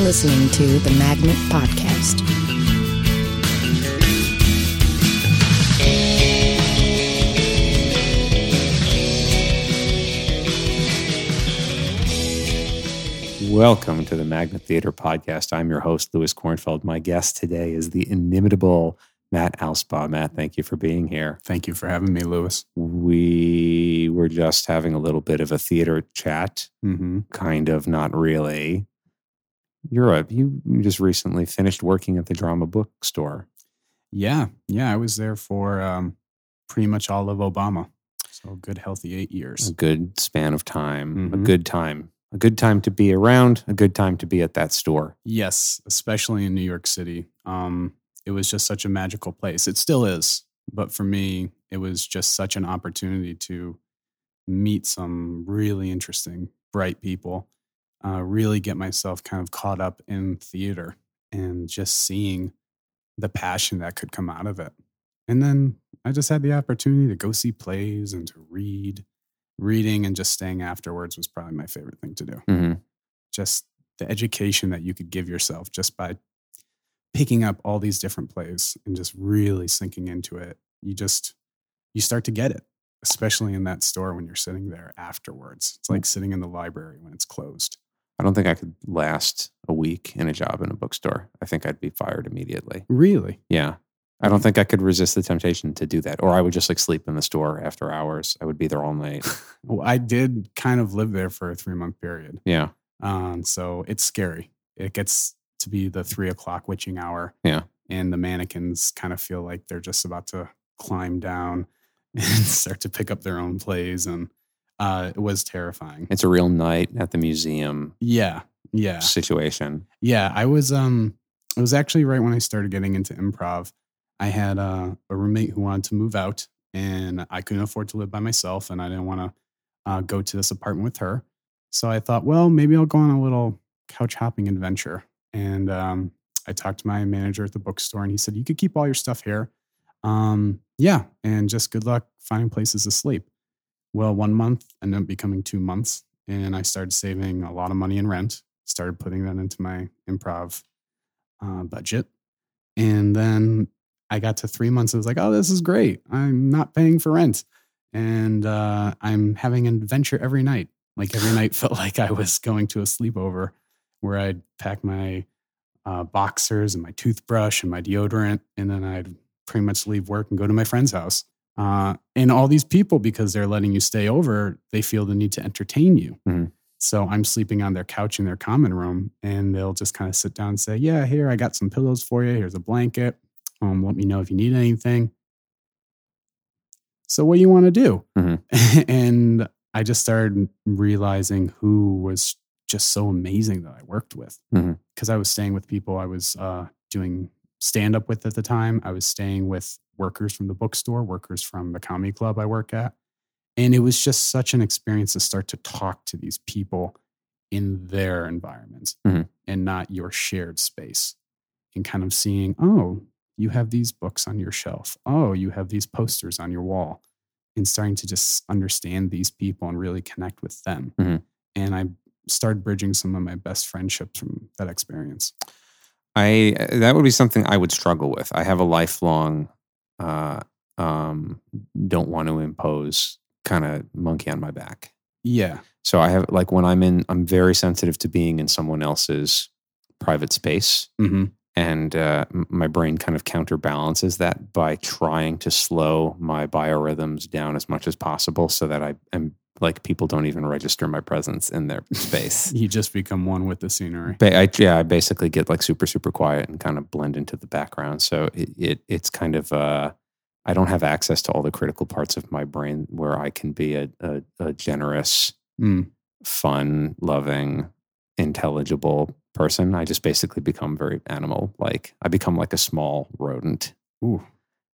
You're listening to the Magnet Podcast. Welcome to the Magnet Theater Podcast. I'm your host, Louis Kornfeld. My guest today is the inimitable Matt Alspaugh. Matt, thank you for being here. Thank you for having me, Louis. We were just having a little bit of a theater chat, Mm-hmm. kind of, not really. You're a you just recently finished working at the drama bookstore. Yeah, yeah. I was there for um, pretty much all of Obama. So a good, healthy eight years. A good span of time, a Mhm. good time, a good time to be around, a good time to be at that store. Yes, especially in New York City. Um, it was just such a magical place. It still is, but for me, it was just such an opportunity to meet some really interesting, bright people. Uh, really get myself kind of caught up in theater and just seeing the passion that could come out of it. And then I just had the opportunity to go see plays and to read. Reading and just staying afterwards was probably my favorite thing to do. Hmm just the education that you could give yourself just by picking up all these different plays and just really sinking into it you just you start to get it especially in that store when you're sitting there afterwards. It's like sitting in the library when it's closed I don't think I could last a week in a job in a bookstore. I think I'd be fired immediately. really Yeah. I don't think I could resist the temptation to do that. Or I would just like sleep in the store after hours. I would be there all night. well, i did kind of live there for a three month period Yeah. um, so it's scary it gets to be the three o'clock witching hour Yeah. and the mannequins kind of feel like they're just about to climb down and start to pick up their own plays and uh, it was terrifying. It's a real night at the museum yeah yeah. situation. yeah i was um it was actually right when i started getting into improv i had uh, a roommate who wanted to move out and i couldn't afford to live by myself and i didn't want to uh, go to this apartment with her. So i thought well maybe i'll go on a little couch hopping adventure. And um, i talked to my manager at the bookstore and he said you could keep all your stuff here. Um, yeah and just good luck finding places to sleep well one month ended up becoming two months and i started saving a lot of money in rent started putting that into my improv uh, budget. And then I got to three months. I was like, oh, this is great. I'm not paying for rent. And uh, I'm having an adventure every night. Like every night felt like I was going to a sleepover where I'd pack my uh, boxers and my toothbrush and my deodorant. And then I'd pretty much leave work and go to my friend's house. Uh, and all these people, because they're letting you stay over, they feel the need to entertain you. Mhm. So I'm sleeping on their couch in their common room, and they'll just kind of sit down and say, "Yeah, here I got some pillows for you. Here's a blanket. Um, let me know if you need anything." So what do you want to do? Mhm. and I just started realizing who was just so amazing that I worked with because I was staying with people I was uh, doing stand up with at the time. I was staying with workers from the bookstore, workers from the comedy club I work at. And it was just such an experience to start to talk to these people in their environments Mhm. and not your shared space. And kind of seeing, oh, you have these books on your shelf. Oh, you have these posters on your wall. And starting to just understand these people and really connect with them. Mhm. And I started bridging some of my best friendships from that experience. I that would be something I would struggle with. I have a lifelong uh um don't want to impose kind of monkey on my back. Yeah. So I have like when I'm in I'm very sensitive to being in someone else's private space hmm and uh, my brain kind of counterbalances that by trying to slow my biorhythms down as much as possible so that I am like people don't even register my presence in their space. You just become one with the scenery. Ba- I, yeah, I basically get like super super quiet and kind of blend into the background. So it, it it's kind of uh, I don't have access to all the critical parts of my brain where I can be a, a, a generous, Mm. fun, loving, intelligible person. I just basically become very animal like. I become like a small rodent. Ooh.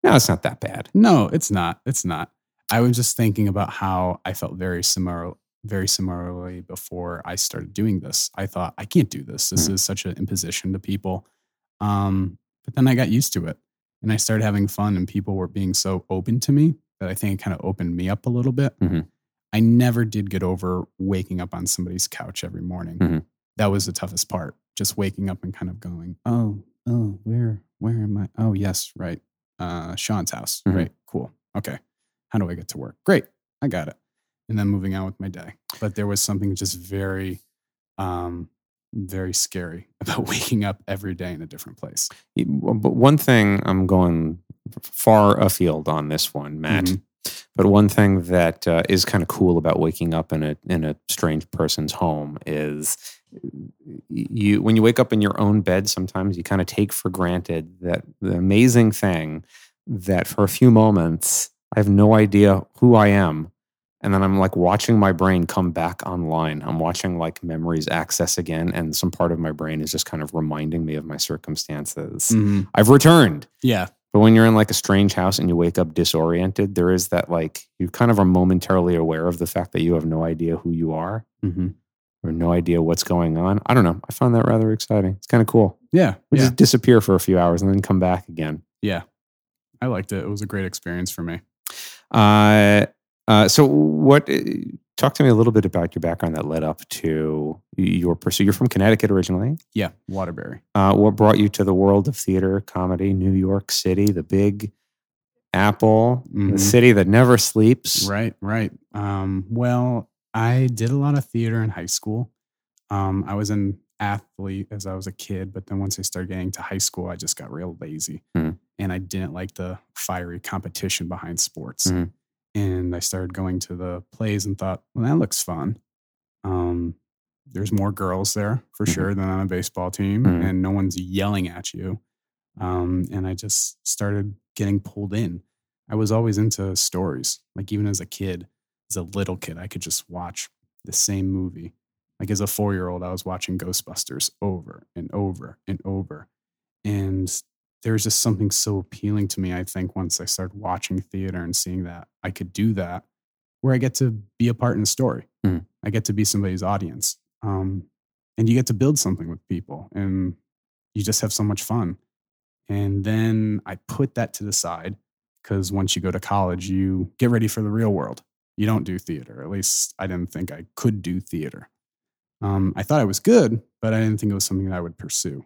No, it's not that bad. No, it's not. It's not. I was just thinking about how I felt very similar, very similarly before I started doing this. I thought I can't do this. This Mhm. is such an imposition to people. Um, but then I got used to it, and I started having fun, and people were being so open to me that I think it kind of opened me up a little bit. Mhm. I never did get over waking up on somebody's couch every morning. Mhm. That was the toughest part just waking up and kind of going, oh, oh, where, where am I? Oh, yes, right. Uh, Sean's house. Mhm. Right. Cool. Okay. How do I get to work? Great. I got it. And then moving on with my day. But there was something just very, um, very scary about waking up every day in a different place. But one thing I'm going far afield on this one, Matt. Mhm. But one thing that uh, is kind of cool about waking up in a in a strange person's home is you when you wake up in your own bed. Sometimes you kind of take for granted that the amazing thing that for a few moments I have no idea who I am, and then I'm like watching my brain come back online. I'm watching like memories access again, and some part of my brain is just kind of reminding me of my circumstances. Mhm. I've returned. Yeah. But when you're in like a strange house and you wake up disoriented, there is that like you kind of are momentarily aware of the fact that you have no idea who you are hmm or no idea what's going on. I don't know. I found that rather exciting. It's kind of cool. Yeah. We yeah. just disappear for a few hours and then come back again. Yeah. I liked it. It was a great experience for me. Uh, uh, so what? uh, Talk to me a little bit about your background that led up to your pursuit. You're from Connecticut originally. Yeah. Waterbury. Uh, what brought you to the world of theater, comedy, New York City, the Big Apple, the Mhm. city that never sleeps? Right, right. Um, well, I did a lot of theater in high school. Um, I was an athlete as I was a kid, but then once I started getting to high school, I just got real lazy. Hmm. And I didn't like the fiery competition behind sports. Mhm. And I started going to the plays and thought, well, that looks fun. Um, there's more girls there for Mhm. sure than on a baseball team, Mhm. and no one's yelling at you. Um, and I just started getting pulled in. I was always into stories. Like even as a kid, as a little kid, I could just watch the same movie. Like as a four year old, I was watching Ghostbusters over and over and over. And there's just something so appealing to me, I think, once I started watching theater and seeing that I could do that, where I get to be a part in a story. Mhm. I get to be somebody's audience. Um, and you get to build something with people and you just have so much fun. And then I put that to the side because once you go to college, you get ready for the real world. You don't do theater. At least I didn't think I could do theater. Um, I thought I was good, but I didn't think it was something that I would pursue.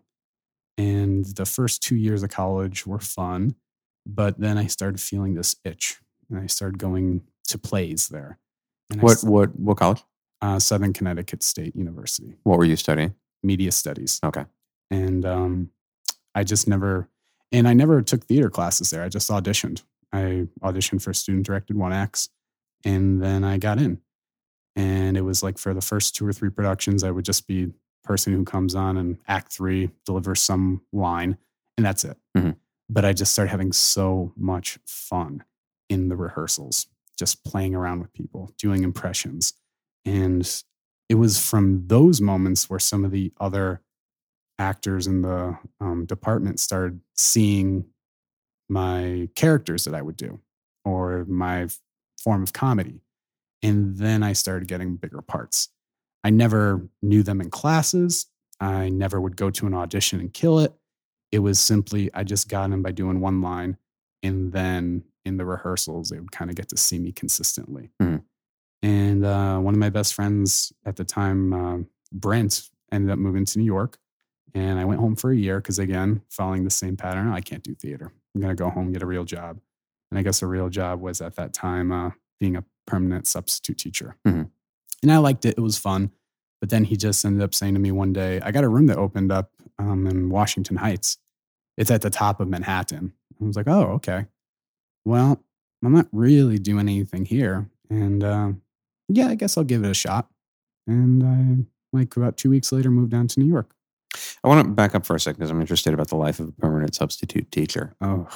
And the first two years of college were fun, but then I started feeling this itch, and I started going to plays there. And What s- what what college? uh, Southern Connecticut State University, What were you studying? media studies Okay. and um, I just never, and I never took theater classes there. I just auditioned. I auditioned for student directed one acts, and then I got in. And it was like for the first two or three productions, I would just be person who comes on and act three delivers some line, and that's it. Mhm. But I just started having so much fun in the rehearsals, just playing around with people, doing impressions. And it was from those moments where some of the other actors in the um, department started seeing my characters that I would do or my form of comedy. And then I started getting bigger parts. I never knew them in classes. I never would go to an audition and kill it. It was simply, I just got in by doing one line. And then in the rehearsals, they would kind of get to see me consistently. Mhm. And uh, one of my best friends at the time, uh, Brent, ended up moving to New York. And I went home for a year because, again, following the same pattern, I can't do theater. I'm going to go home get a real job. And I guess a real job was at that time uh, being a permanent substitute teacher. Mhm. And I liked it, it was fun. But then he just ended up saying to me one day, I got a room that opened up um, in Washington Heights. It's at the top of Manhattan. I was like, oh, okay. Well, I'm not really doing anything here. And uh, yeah, I guess I'll give it a shot. And I, like, about two weeks later, moved down to New York. I want to back up for a second because I'm interested about the life of a permanent substitute teacher. Oh,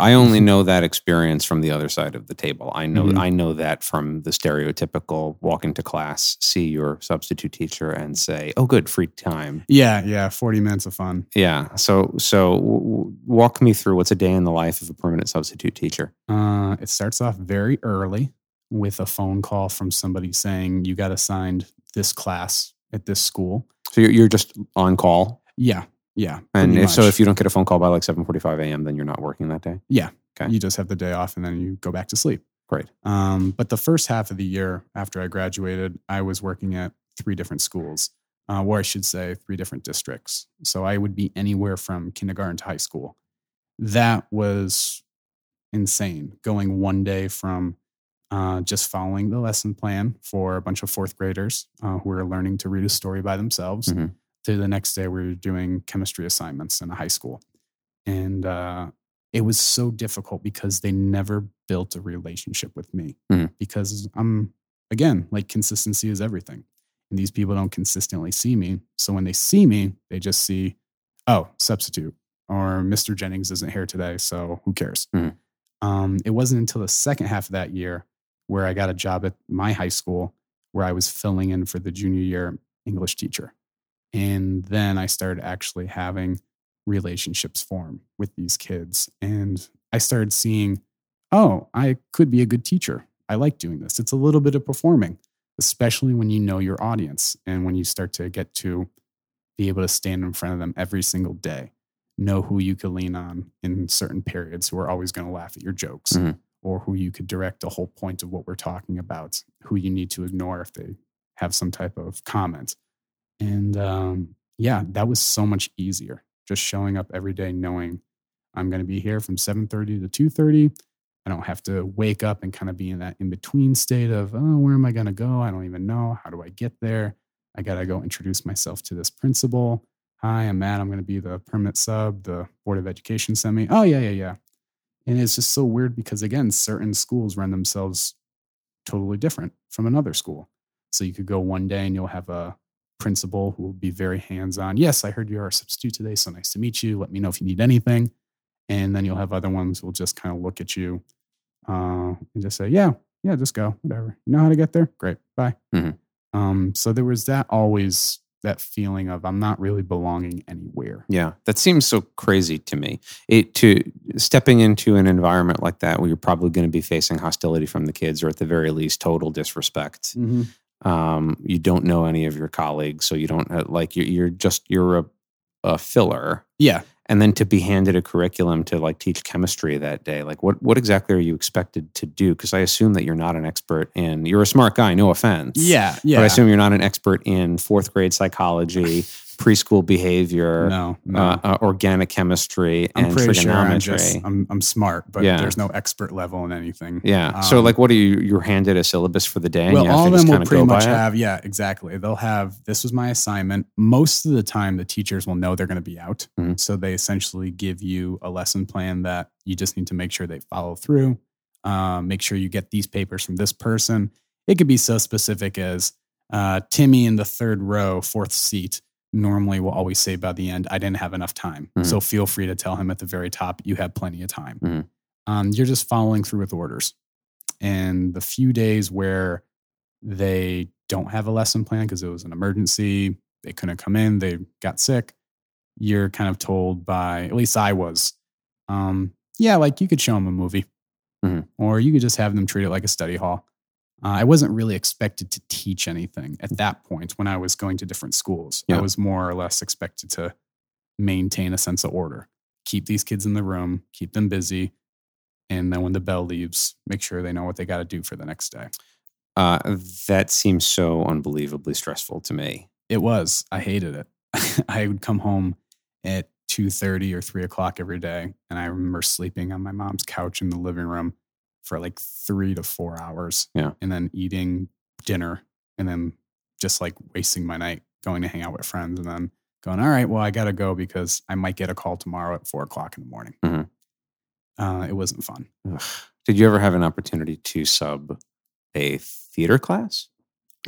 I only know that experience from the other side of the table. I know Mhm. I know that from the stereotypical walk into class, see your substitute teacher, and say, "Oh, good, free time." yeah, yeah, 40 minutes of fun. Yeah. So so w- walk me through what's a day in the life of a permanent substitute teacher. Uh, it starts off very early with a phone call from somebody saying, you got assigned this class at this school. So you're, you're just on call, Yeah, yeah. and if so, if you don't get a phone call by like 7:45 a.m., then you're not working that day. Yeah. Okay. you just have the day off and then you go back to sleep. Great. Um, but the first half of the year after I graduated, I was working at three different schools. uh, or I should say, three different districts. So I would be anywhere from kindergarten to high school. That was insane. Going one day from uh, just following the lesson plan for a bunch of fourth graders uh, who are learning to read a story by themselves Mhm. To the next day we were doing chemistry assignments in a high school. And uh, it was so difficult because they never built a relationship with me Mhm. because I'm, again, like consistency is everything. And these people don't consistently see me. So when they see me, they just see, oh, substitute or Mr. Jennings isn't here today. So who cares? Mhm. Um, it wasn't until the second half of that year where I got a job at my high school where I was filling in for the junior year English teacher. And then I started actually having relationships form with these kids. And I started seeing, oh, I could be a good teacher. I like doing this. It's a little bit of performing, especially when you know your audience and when you start to get to be able to stand in front of them every single day, know who you could lean on in certain periods who are always going to laugh at your jokes. Mhm. Or who you could direct the whole point of what we're talking about, who you need to ignore if they have some type of comment. And um, yeah, that was so much easier. Just showing up every day, knowing I'm going to be here from 7:30 to 2:30. I don't have to wake up and kind of be in that in between state of, oh, where am I going to go? I don't even know. How do I get there? I got to go introduce myself to this principal. Hi, I'm Matt. I'm going to be the permanent sub. The Board of Education sent me. Oh, yeah, yeah, yeah. And it's just so weird because, again, certain schools run themselves totally different from another school. So you could go one day and you'll have a principal who will be very hands on. Yes, I heard you are a substitute today. So nice to meet you. Let me know if you need anything. And then you'll have other ones who will just kind of look at you uh, and just say, yeah, yeah, just go, whatever. You know how to get there? Great. Bye. Mhm. Um, so there was that always that feeling of I'm not really belonging anywhere. Yeah, that seems so crazy to me. It to stepping into an environment like that where you're probably going to be facing hostility from the kids, or at the very least, total disrespect. Um, you don't know any of your colleagues, so you don't uh, like you're, you're just you're a, a filler. Yeah. And then to be handed a curriculum to like teach chemistry that day, like what what exactly are you expected to do? Because I assume that you're not an expert in. You're a smart guy, no offense. Yeah. Yeah. But I assume you're not an expert in fourth grade psychology, preschool behavior, no, no. uh, uh, organic chemistry, I'm and pretty sure I'm just I'm I'm smart, but Yeah. there's no expert level in anything. yeah. so, um, like, what are you? You're handed a syllabus for the day, and well, all of them will pretty much by it? have, yeah, exactly. They'll have this was my assignment. Most of the time, the teachers will know they're going to be out. Mhm. So they essentially give you a lesson plan that you just need to make sure they follow through. Um, make sure you get these papers from this person. It could be so specific as uh, Timmy in the third row, fourth seat, normally will always say by the end, I didn't have enough time. Mhm. So feel free to tell him at the very top, you have plenty of time. Mhm. Um, you're just following through with orders. And the few days where they don't have a lesson plan because it was an emergency, they couldn't come in, they got sick, you're kind of told by, at least I was, um, yeah, like you could show them a movie Mhm. or you could just have them treat it like a study hall. Uh, I wasn't really expected to teach anything at that point when I was going to different schools. I was more or less expected to maintain a sense of order, keep these kids in the room, keep them busy. And then when the bell leaves, make sure they know what they got to do for the next day. Uh, that seems so unbelievably stressful to me. It was. I hated it. I would come home at two thirty or three o'clock every day, and I remember sleeping on my mom's couch in the living room for like three to four hours. Yeah. and then eating dinner, and then just like wasting my night going to hang out with friends, and then going, all right, well, I got to go because I might get a call tomorrow at four o'clock in the morning. Mhm. Uh, it wasn't fun. Ugh. Did you ever have an opportunity to sub a theater class?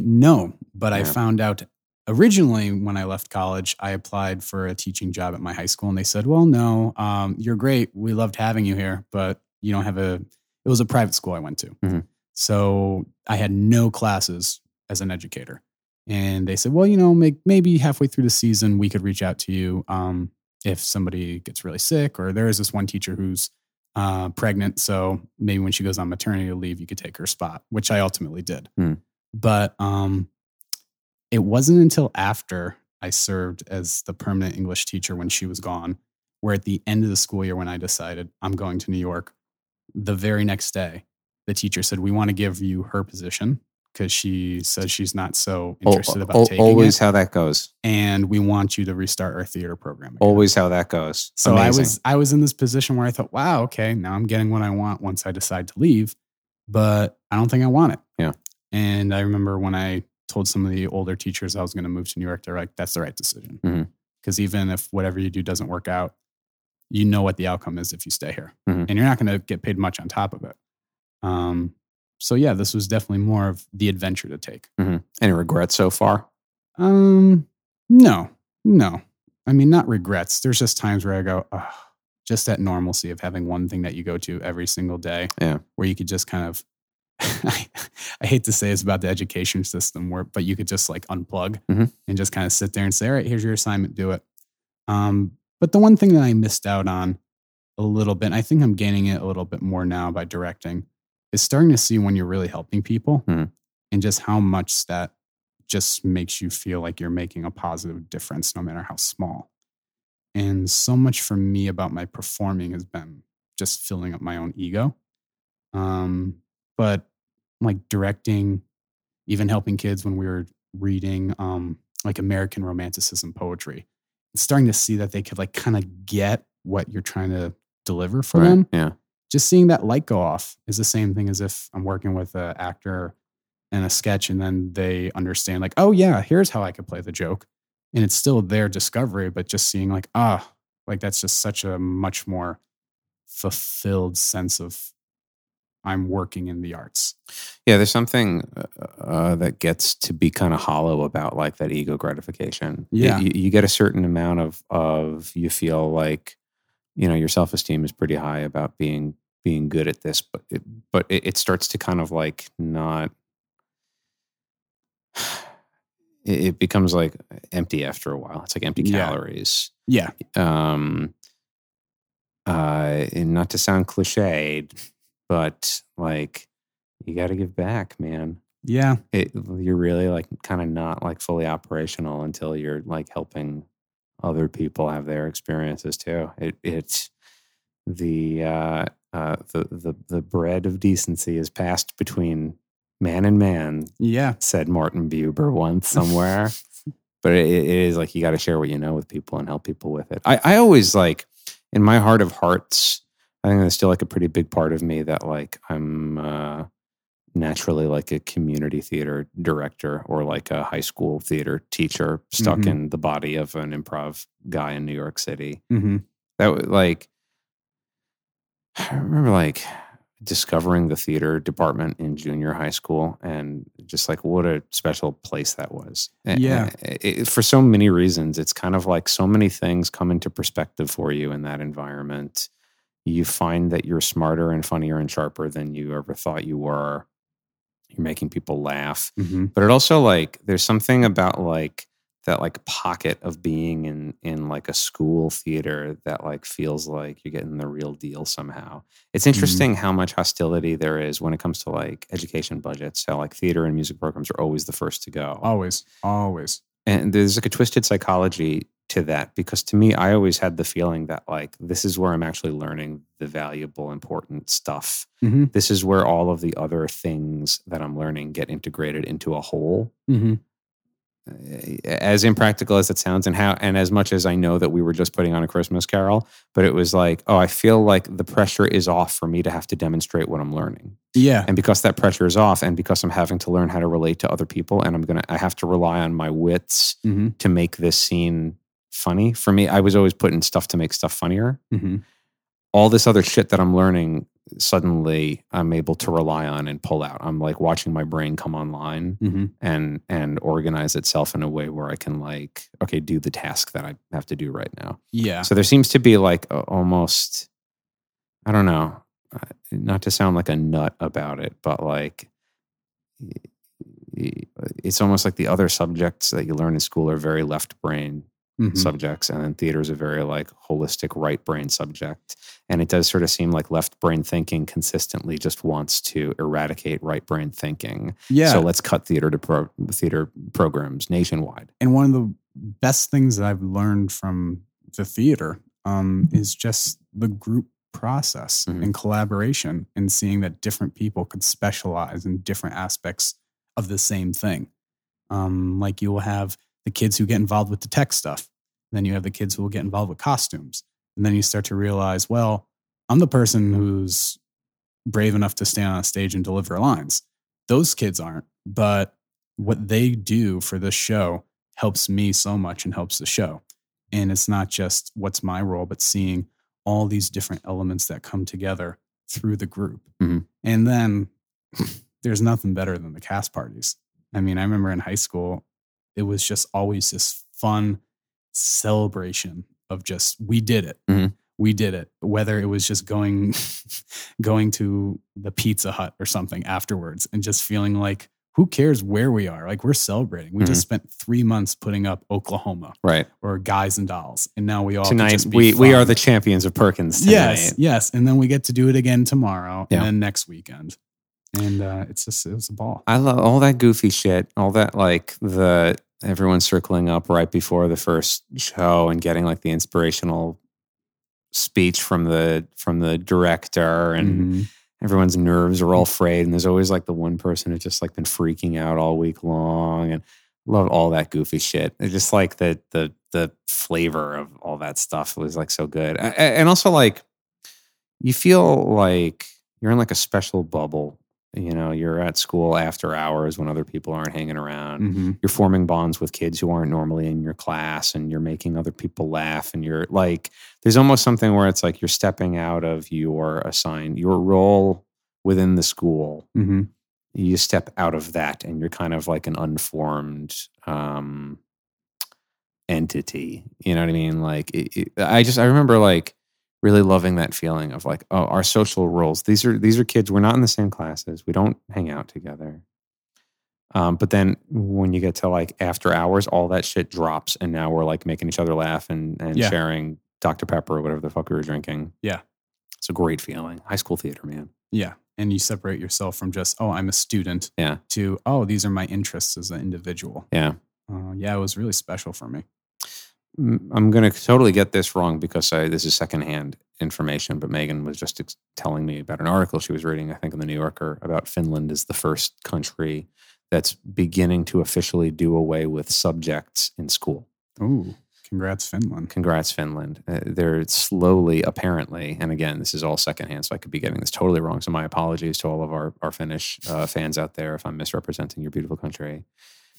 No, but I found out originally when I left college, I applied for a teaching job at my high school, and they said, "Well, no, um, you're great. We loved having you here, but you don't have a." It was a private school I went to, Mhm. so I had no classes as an educator, and they said, "Well, you know, make, maybe halfway through the season, we could reach out to you um, if somebody gets really sick, or there is this one teacher who's." Uh, pregnant, so maybe when she goes on maternity leave, you could take her spot, which I ultimately did but um, it wasn't until after I served as the permanent English teacher when she was gone, where at the end of the school year, when I decided I'm going to New York, the very next day, the teacher said, We want to give you her position because she says she's not so interested about al- taking always it, how that goes. and we want you to restart our theater program. again." Always how that goes. So Amazing. I was I was in this position where I thought, wow, okay, now I'm getting what I want once I decide to leave, but I don't think I want it. Yeah. And I remember when I told some of the older teachers I was going to move to New York, they're like, that's the right decision. Mm-hmm. Because even if whatever you do doesn't work out, you know what the outcome is if you stay here, Mhm. and you're not going to get paid much on top of it. Um, so yeah, this was definitely more of the adventure to take. Any regrets so far? Um, no, no. I mean, not regrets. There's just times where I go, oh, just that normalcy of having one thing that you go to every single day. Yeah. Where you could just kind of, I, hate to say it's about the education system, where but you could just like unplug Mhm. and just kind of sit there and say, all right, here's your assignment, do it. Um, but the one thing that I missed out on a little bit, and I think I'm gaining it a little bit more now by directing, is starting to see when you're really helping people Mhm. and just how much that just makes you feel like you're making a positive difference no matter how small. And so much for me about my performing has been just filling up my own ego. Um, but like directing, even helping kids when we were reading um, like American romanticism poetry, starting to see that they could like kind of get what you're trying to deliver for Right. them Yeah. just seeing that light go off is the same thing as if I'm working with an actor in a sketch and then they understand, like, oh, yeah, here's how I could play the joke. And it's still their discovery, but just seeing, like, ah, like that's just such a much more fulfilled sense of I'm working in the arts. Yeah, there's something uh, uh, that gets to be kind of hollow about like that ego gratification. Yeah. you, you get a certain amount of of you feel like you know your self esteem is pretty high about being being good at this, but it, but it, it starts to kind of like not. It, it becomes like empty after a while. It's like empty Yeah. calories. Yeah. Um, uh, and not to sound cliched, but like you got to give back, man. Yeah. It, you're really like kind of not like fully operational until you're like helping other people have their experiences too. It it's the uh, uh, the the the bread of decency is passed between man and man, Yeah. said Martin Buber once somewhere. but it, it is like you got to share what you know with people and help people with it. I, I always like in my heart of hearts, I think there's still like a pretty big part of me that like I'm uh, naturally like a community theater director or like a high school theater teacher stuck Mhm. in the body of an improv guy in New York City. hmm That was like, I remember like discovering the theater department in junior high school and just like what a special place that was. And- Yeah. it- for so many reasons, it's kind of like so many things come into perspective for you in that environment. You find that you're smarter and funnier and sharper than you ever thought you were. You're making people laugh hmm but it also like there's something about like that like pocket of being in in like a school theater that like feels like you're getting the real deal somehow it's interesting how much hostility there is when it comes to like education budgets how like theater and music programs are always the first to go Always. Always. and there's like a twisted psychology to that because to me i always had the feeling that like this is where i'm actually learning the valuable important stuff. Hmm this is where all of the other things that i'm learning get integrated into a whole. Hmm as impractical as it sounds and how and as much as I know that we were just putting on a Christmas carol, but it was like, oh, I feel like the pressure is off for me to have to demonstrate what I'm learning. Yeah. And because that pressure is off and because I'm having to learn how to relate to other people and I'm going to I have to rely on my wits hmm to make this scene funny. For me, I was always putting stuff to make stuff funnier. hmm All this other shit that I'm learning suddenly I'm able to rely on and pull out. I'm like watching my brain come online hmm and and organize itself in a way where I can like okay do the task that I have to do right now. Yeah. So there seems to be like a, almost I don't know, uh, not to sound like a nut about it, but like it's almost like the other subjects that you learn in school are very left brain Mhm. subjects and then theater is a very like holistic right brain subject and it does sort of seem like left brain thinking consistently just wants to eradicate right brain thinking Yeah. so let's cut theater to pro- theater programs nationwide. and one of the best things that I've learned from the theater um, is just the group process Mhm. and collaboration and seeing that different people could specialize in different aspects of the same thing. Um, like you will have the kids who get involved with the tech stuff. Then you have the kids who will get involved with costumes. And then you start to realize, well, I'm the person who's brave enough to stand on a stage and deliver lines. Those kids aren't, but what they do for this show helps me so much and helps the show. And it's not just what's my role, but seeing all these different elements that come together through the group. Mhm. And then there's nothing better than the cast parties. I mean, I remember in high school, it was just always this fun celebration of just, we did it. Mhm. We did it. Whether it was just going, going to the Pizza Hut or something afterwards and just feeling like, who cares where we are? Like we're celebrating. We just spent three months putting up Oklahoma Right. or Guys and Dolls, and now we all Tonight just be we we are the champions of Perkins. Tonight. Yes, yes, and then we get to do it again tomorrow, Yeah. and then next weekend, and uh, it's just it was a ball. I love all that goofy shit, all that like the everyone circling up right before the first show and getting like the inspirational speech from the from the director and Mhm. everyone's nerves are all frayed and there's always like the one person who's just like been freaking out all week long and love all that goofy shit. It's just like the the the flavor of all that stuff was like so good. And also like you feel like you're in like a special bubble. You know, you're at school after hours when other people aren't hanging around. Mhm. You're forming bonds with kids who aren't normally in your class and you're making other people laugh and you're like there's almost something where it's like you're stepping out of your assigned your role within the school Mhm. you step out of that and you're kind of like an unformed um entity you know what i mean like it, it- i just i remember like really loving that feeling of like oh our social roles these are these are kids we're not in the same classes we don't hang out together um, but then when you get to like after hours all that shit drops and now we're like making each other laugh and and Yeah. sharing dr pepper or whatever the fuck we were drinking Yeah. it's a great feeling high school theater man Yeah, and you separate yourself from just oh I'm a student Yeah. to oh these are my interests as an individual. yeah Uh, yeah, it was really special for me. I'm going to totally get this wrong because I, this is secondhand information, but Megan was just ex- telling me about an article she was reading, I think, in the New Yorker about Finland is the first country that's beginning to officially do away with subjects in school. Ooh, congrats Finland. Congrats, Finland. Uh, they're slowly, apparently, and again, this is all secondhand, so I could be getting this totally wrong. So my apologies to all of our, our Finnish uh, fans out there if I'm misrepresenting your beautiful country.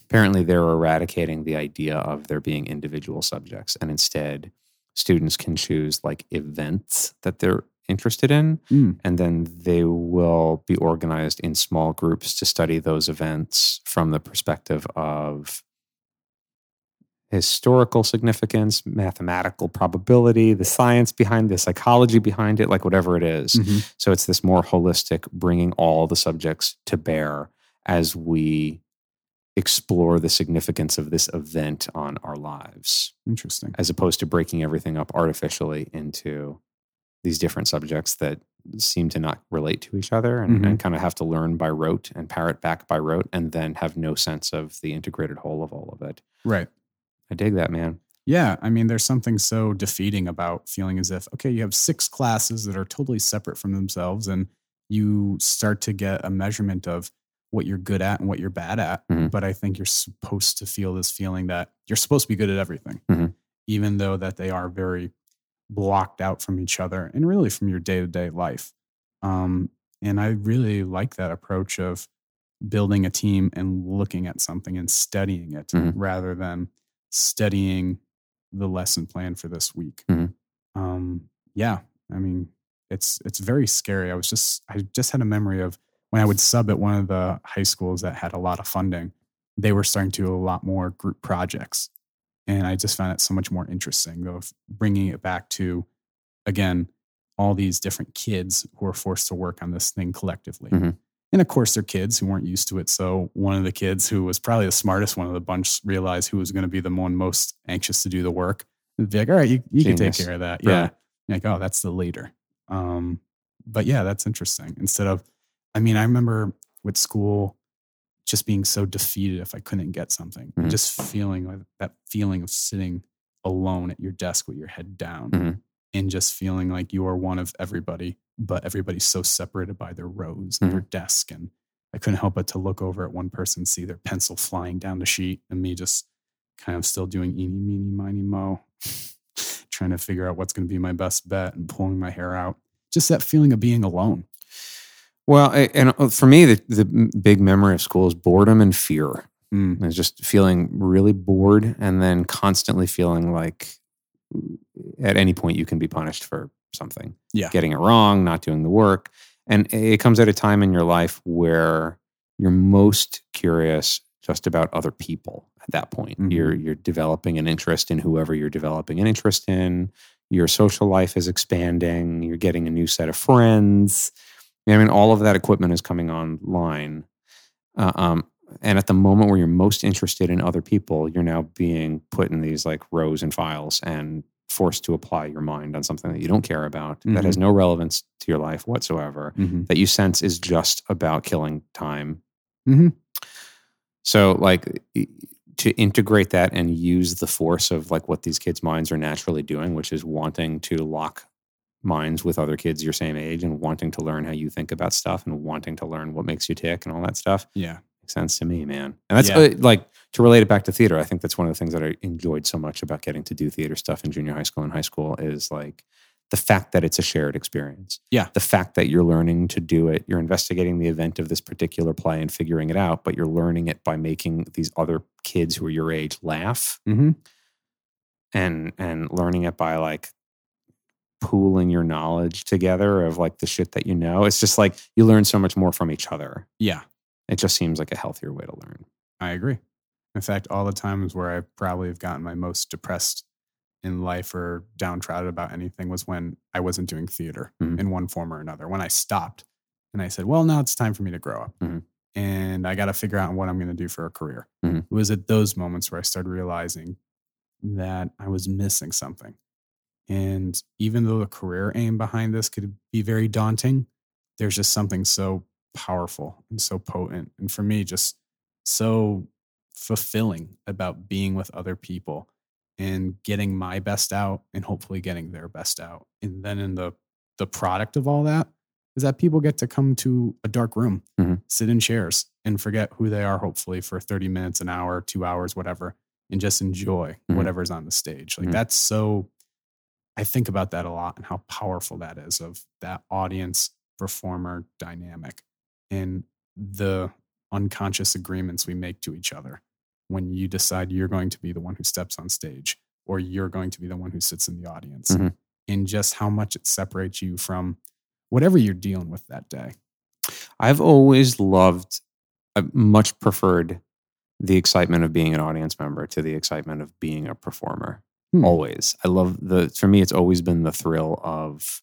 Apparently, they're eradicating the idea of there being individual subjects, and instead, students can choose like events that they're interested in, Mm. and then they will be organized in small groups to study those events from the perspective of historical significance, mathematical probability, the science behind the psychology behind it, like whatever it is. Mhm. So it's this more holistic, bringing all the subjects to bear as we explore the significance of this event on our lives, Interesting. as opposed to breaking everything up artificially into these different subjects that seem to not relate to each other and, and mm-hmm. kind of have to learn by rote and parrot back by rote and then have no sense of the integrated whole of all of it. Right. I dig that, man. Yeah, I mean, there's something so defeating about feeling as if, okay, you have six classes that are totally separate from themselves, and you start to get a measurement of what you're good at and what you're bad at. Mhm. But I think you're supposed to feel this feeling that you're supposed to be good at everything, Mhm. even though that they are very blocked out from each other and really from your day to day life. Um, and I really like that approach of building a team and looking at something and studying it Mhm. rather than studying the lesson plan for this week. Mhm. Um, yeah, I mean, it's it's very scary. I was just I just had a memory of when I would sub at one of the high schools that had a lot of funding. They were starting to do a lot more group projects, and I just found it so much more interesting of bringing it back to again all these different kids who are forced to work on this thing collectively. Mhm. And of course, they're kids who weren't used to it. So one of the kids who was probably the smartest one of the bunch realized who was going to be the one most anxious to do the work. And be like, all right, you, you can take care of that. Yeah. Like, oh, that's the leader. Um, but yeah, that's interesting. Instead of, I mean, I remember with school just being so defeated if I couldn't get something, Mhm. just feeling like that feeling of sitting alone at your desk with your head down Mhm. and just feeling like you are one of everybody, but everybody's so separated by their rows and their desk. And I couldn't help but to look over at one person, see their pencil flying down the sheet, and me just kind of still doing eeny, meeny, miny, mo, trying to figure out what's going to be my best bet and pulling my hair out. Just that feeling of being alone. Well, and uh, for me, the, the big memory of school is boredom and fear. Mm, It's just feeling really bored and then constantly feeling like at any point you can be punished for something. Yeah. Getting it wrong, not doing the work. And it comes at a time in your life where you're most curious just about other people at that point. Mhm. You're you're developing an interest in whoever you're developing an interest in. Your social life is expanding. You're getting a new set of friends. I mean, all of that equipment is coming online. Uh, um, and at the moment where you're most interested in other people, you're now being put in these like rows and files and forced to apply your mind on something that you don't care about, that has no relevance to your life whatsoever, mhm, that you sense is just about killing time. mhm. So, like, to integrate that and use the force of like what these kids' minds are naturally doing, which is wanting to lock minds with other kids your same age and wanting to learn how you think about stuff and wanting to learn what makes you tick and all that stuff Yeah. makes sense to me, man. And that's Yeah. uh, like to relate it back to theater. I think that's one of the things that I enjoyed so much about getting to do theater stuff in junior high school and high school is like the fact that it's a shared experience. Yeah. The fact that you're learning to do it, you're investigating the event of this particular play and figuring it out, but you're learning it by making these other kids who are your age laugh hmm and and learning it by like pooling your knowledge together of like the shit that you know. It's just like you learn so much more from each other. Yeah. It just seems like a healthier way to learn. I agree. In fact, all the times where I probably have gotten my most depressed in life or downtrodden about anything was when I wasn't doing theater Mhm. in one form or another. When I stopped and I said, well, now it's time for me to grow up Mhm. and I got to figure out what I'm going to do for a career. Mhm. It was at those moments where I started realizing that I was missing something. And even though the career aim behind this could be very daunting, there's just something so powerful and so potent. And for me, just so fulfilling about being with other people and getting my best out and hopefully getting their best out. And then in the the product of all that is that people get to come to a dark room, Mhm. sit in chairs and forget who they are hopefully for 30 minutes, an hour, 2 hours, whatever, and just enjoy Mhm. whatever's on the stage. Like Mhm. that's so I think about that a lot and how powerful that is of that audience performer dynamic and the unconscious agreements we make to each other when you decide you're going to be the one who steps on stage or you're going to be the one who sits in the audience Mhm. and just how much it separates you from whatever you're dealing with that day. I've always loved, I much preferred the excitement of being an audience member to the excitement of being a performer. Hmm. Always. I love the, for me, it's always been the thrill of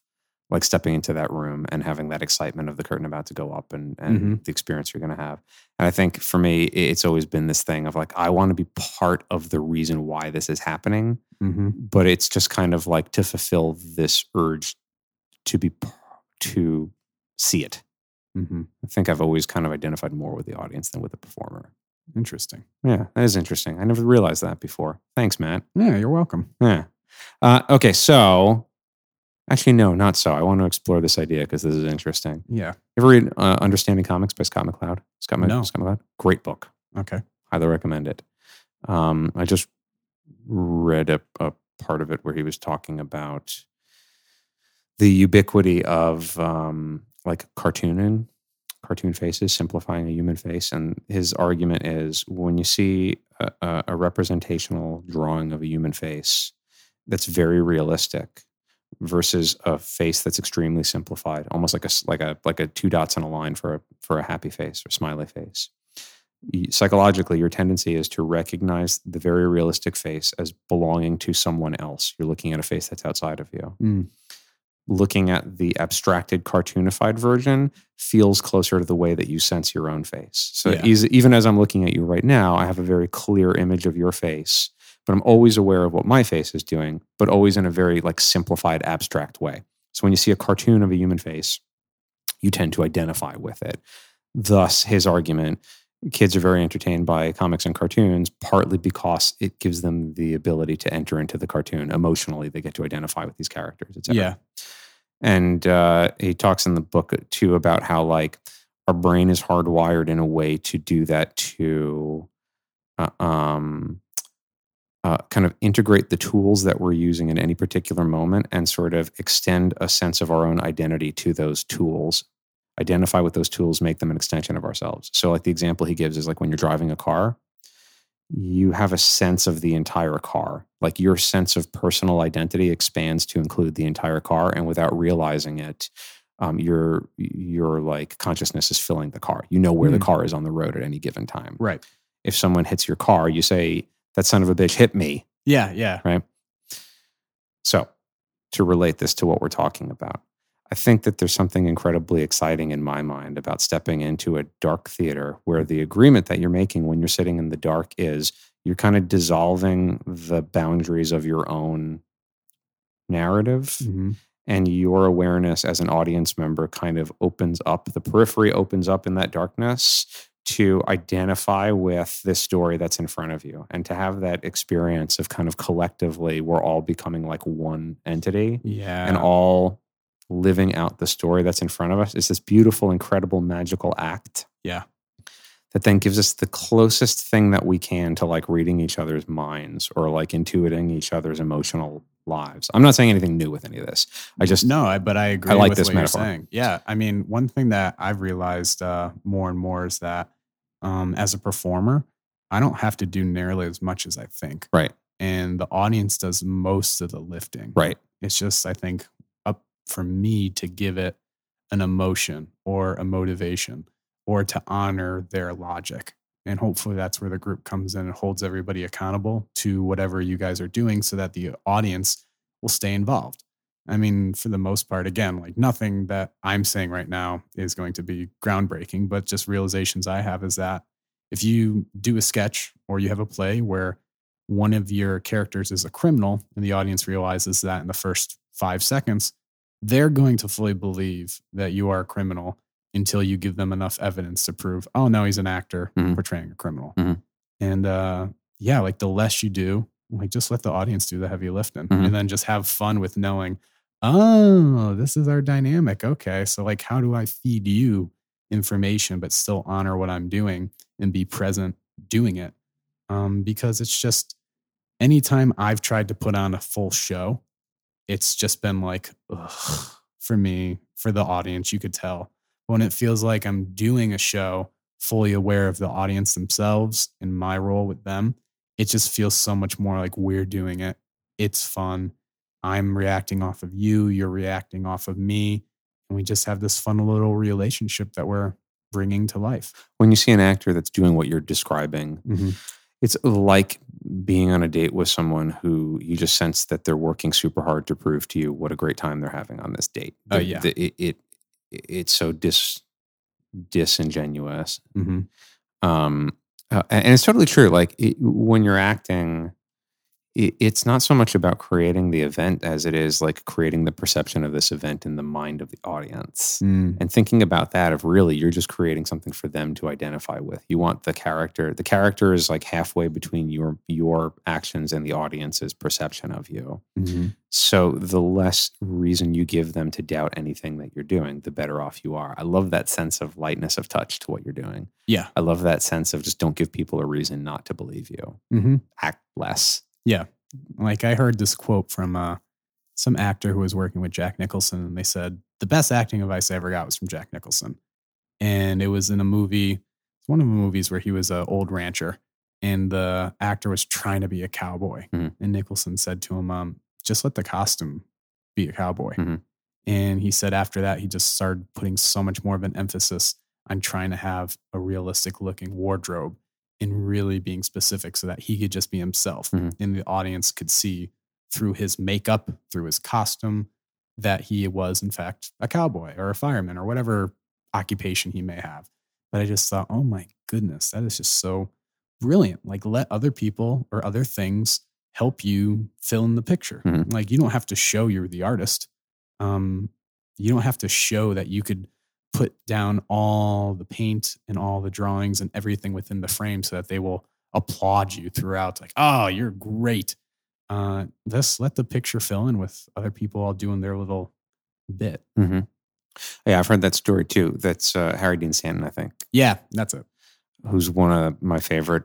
like stepping into that room and having that excitement of the curtain about to go up and, and Mhm. the experience you're going to have. And I think for me, it's always been this thing of like, I want to be part of the reason why this is happening Mm-hmm. but it's just kind of like to fulfill this urge to be to see it. Mm-hmm. I think I've always kind of identified more with the audience than with the performer. Interesting. Yeah, that is interesting. I never realized that before. Thanks, Matt. Yeah, you're welcome. Yeah. Uh, okay, so actually, no, not so. I want to explore this idea because this is interesting. Yeah. You ever read uh, Understanding Comics by Scott McCloud? Scott, No. Scott McCloud? Great book. Okay. highly recommend it. Um, I just read a, a part of it where he was talking about the ubiquity of um, like cartooning, cartoon faces, simplifying a human face, and his argument is when you see a, a, representational drawing of a human face that's very realistic versus a face that's extremely simplified, almost like a like a like a two dots on a line for a for a happy face or smiley face psychologically your tendency is to recognize the very realistic face as belonging to someone else you're looking at a face that's outside of you Mm. Looking at the abstracted cartoonified version feels closer to the way that you sense your own face. So Yeah. even as i'm looking at you right now i have a very clear image of your face but i'm always aware of what my face is doing but always in a very like simplified abstract way. So when you see a cartoon of a human face you tend to identify with it. Thus his argument kids are very entertained by comics and cartoons partly because it gives them the ability to enter into the cartoon emotionally they get to identify with these characters etc Yeah. and uh, he talks in the book too about how like our brain is hardwired in a way to do that to uh, um, uh, kind of integrate the tools that we're using in any particular moment and sort of extend a sense of our own identity to those tools identify with those tools make them an extension of ourselves so like the example he gives is like when you're driving a car you have a sense of the entire car like your sense of personal identity expands to include the entire car and without realizing it um, your your like consciousness is filling the car you know where the Mm. car is on the road at any given time Right. if someone hits your car, you say, that son of a bitch hit me. Yeah. Yeah. Right. So, to relate this to what we're talking about, I think that there's something incredibly exciting in my mind about stepping into a dark theater where the agreement that you're making when you're sitting in the dark is you're kind of dissolving the boundaries of your own narrative Mhm. and your awareness as an audience member kind of opens up the periphery opens up in that darkness to identify with this story that's in front of you and to have that experience of kind of collectively we're all becoming like one entity Yeah. and all living out the story that's in front of us is this beautiful incredible magical act Yeah. that then gives us the closest thing that we can to like reading each other's minds or like intuiting each other's emotional lives i'm not saying anything new with any of this i just no, I, but I agree I like with this what metaphor. you're saying. Yeah, I mean, one thing that I've realized uh, more and more is that um, as a performer, I don't have to do nearly as much as I think. Right. And the audience does most of the lifting. right It's just, I think, for me to give it an emotion or a motivation or to honor their logic. And hopefully that's where the group comes in and holds everybody accountable to whatever you guys are doing so that the audience will stay involved. I mean, for the most part, again, like nothing that I'm saying right now is going to be groundbreaking, but just realizations I have is that if you do a sketch or you have a play where one of your characters is a criminal and the audience realizes that in the first five seconds, they're going to fully believe that you are a criminal until you give them enough evidence to prove, oh, no, he's an actor Mhm. portraying a criminal. Mhm. And uh, yeah, like the less you do, like just let the audience do the heavy lifting Mhm. and then just have fun with knowing, oh, this is our dynamic. Okay. So, like, how do I feed you information, but still honor what I'm doing and be present doing it? Um, because it's just anytime I've tried to put on a full show, it's just been like, ugh, for me, for the audience, you could tell. When it feels like I'm doing a show fully aware of the audience themselves and my role with them, it just feels so much more like we're doing it. It's fun. I'm reacting off of you, you're reacting off of me. And we just have this fun little relationship that we're bringing to life. when you see an actor that's doing what you're describing Mm-hmm. It's like being on a date with someone who you just sense that they're working super hard to prove to you what a great time they're having on this date. Oh, yeah. the- it, it it's so dis disingenuous. Mm-hmm. Um, uh, and it's totally true. Like it, when you're acting, it's not so much about creating the event as it is like creating the perception of this event in the mind of the audience Mm. and thinking about that of really you're just creating something for them to identify with you want the character the character is like halfway between your your actions and the audience's perception of you Mm-hmm. so the less reason you give them to doubt anything that you're doing the better off you are i love that sense of lightness of touch to what you're doing Yeah. i love that sense of just don't give people a reason not to believe you Mm-hmm. act less like I heard this quote from uh, some actor who was working with Jack Nicholson, and they said the best acting advice I ever got was from Jack Nicholson, and it was in a movie. It's one of the movies where he was an old rancher, and the actor was trying to be a cowboy, Mhm. and Nicholson said to him, um, "Just let the costume be a cowboy." Mhm. And he said after that, he just started putting so much more of an emphasis on trying to have a realistic looking wardrobe and really being specific so that he could just be himself Mhm. and the audience could see through his makeup, through his costume, that he was, in fact, a cowboy or a fireman or whatever occupation he may have. But I just thought, oh my goodness, that is just so brilliant. Like, let other people or other things help you fill in the picture. Mhm. Like, you don't have to show you're the artist. Um, you don't have to show that you could put down all the paint and all the drawings and everything within the frame so that they will applaud you throughout like oh you're great uh let's let the picture fill in with other people all doing their little bit mm-hmm. Yeah, I've heard that story too. That's uh, Harry Dean Stanton, I think, Yeah, that's it. who's one of my favorite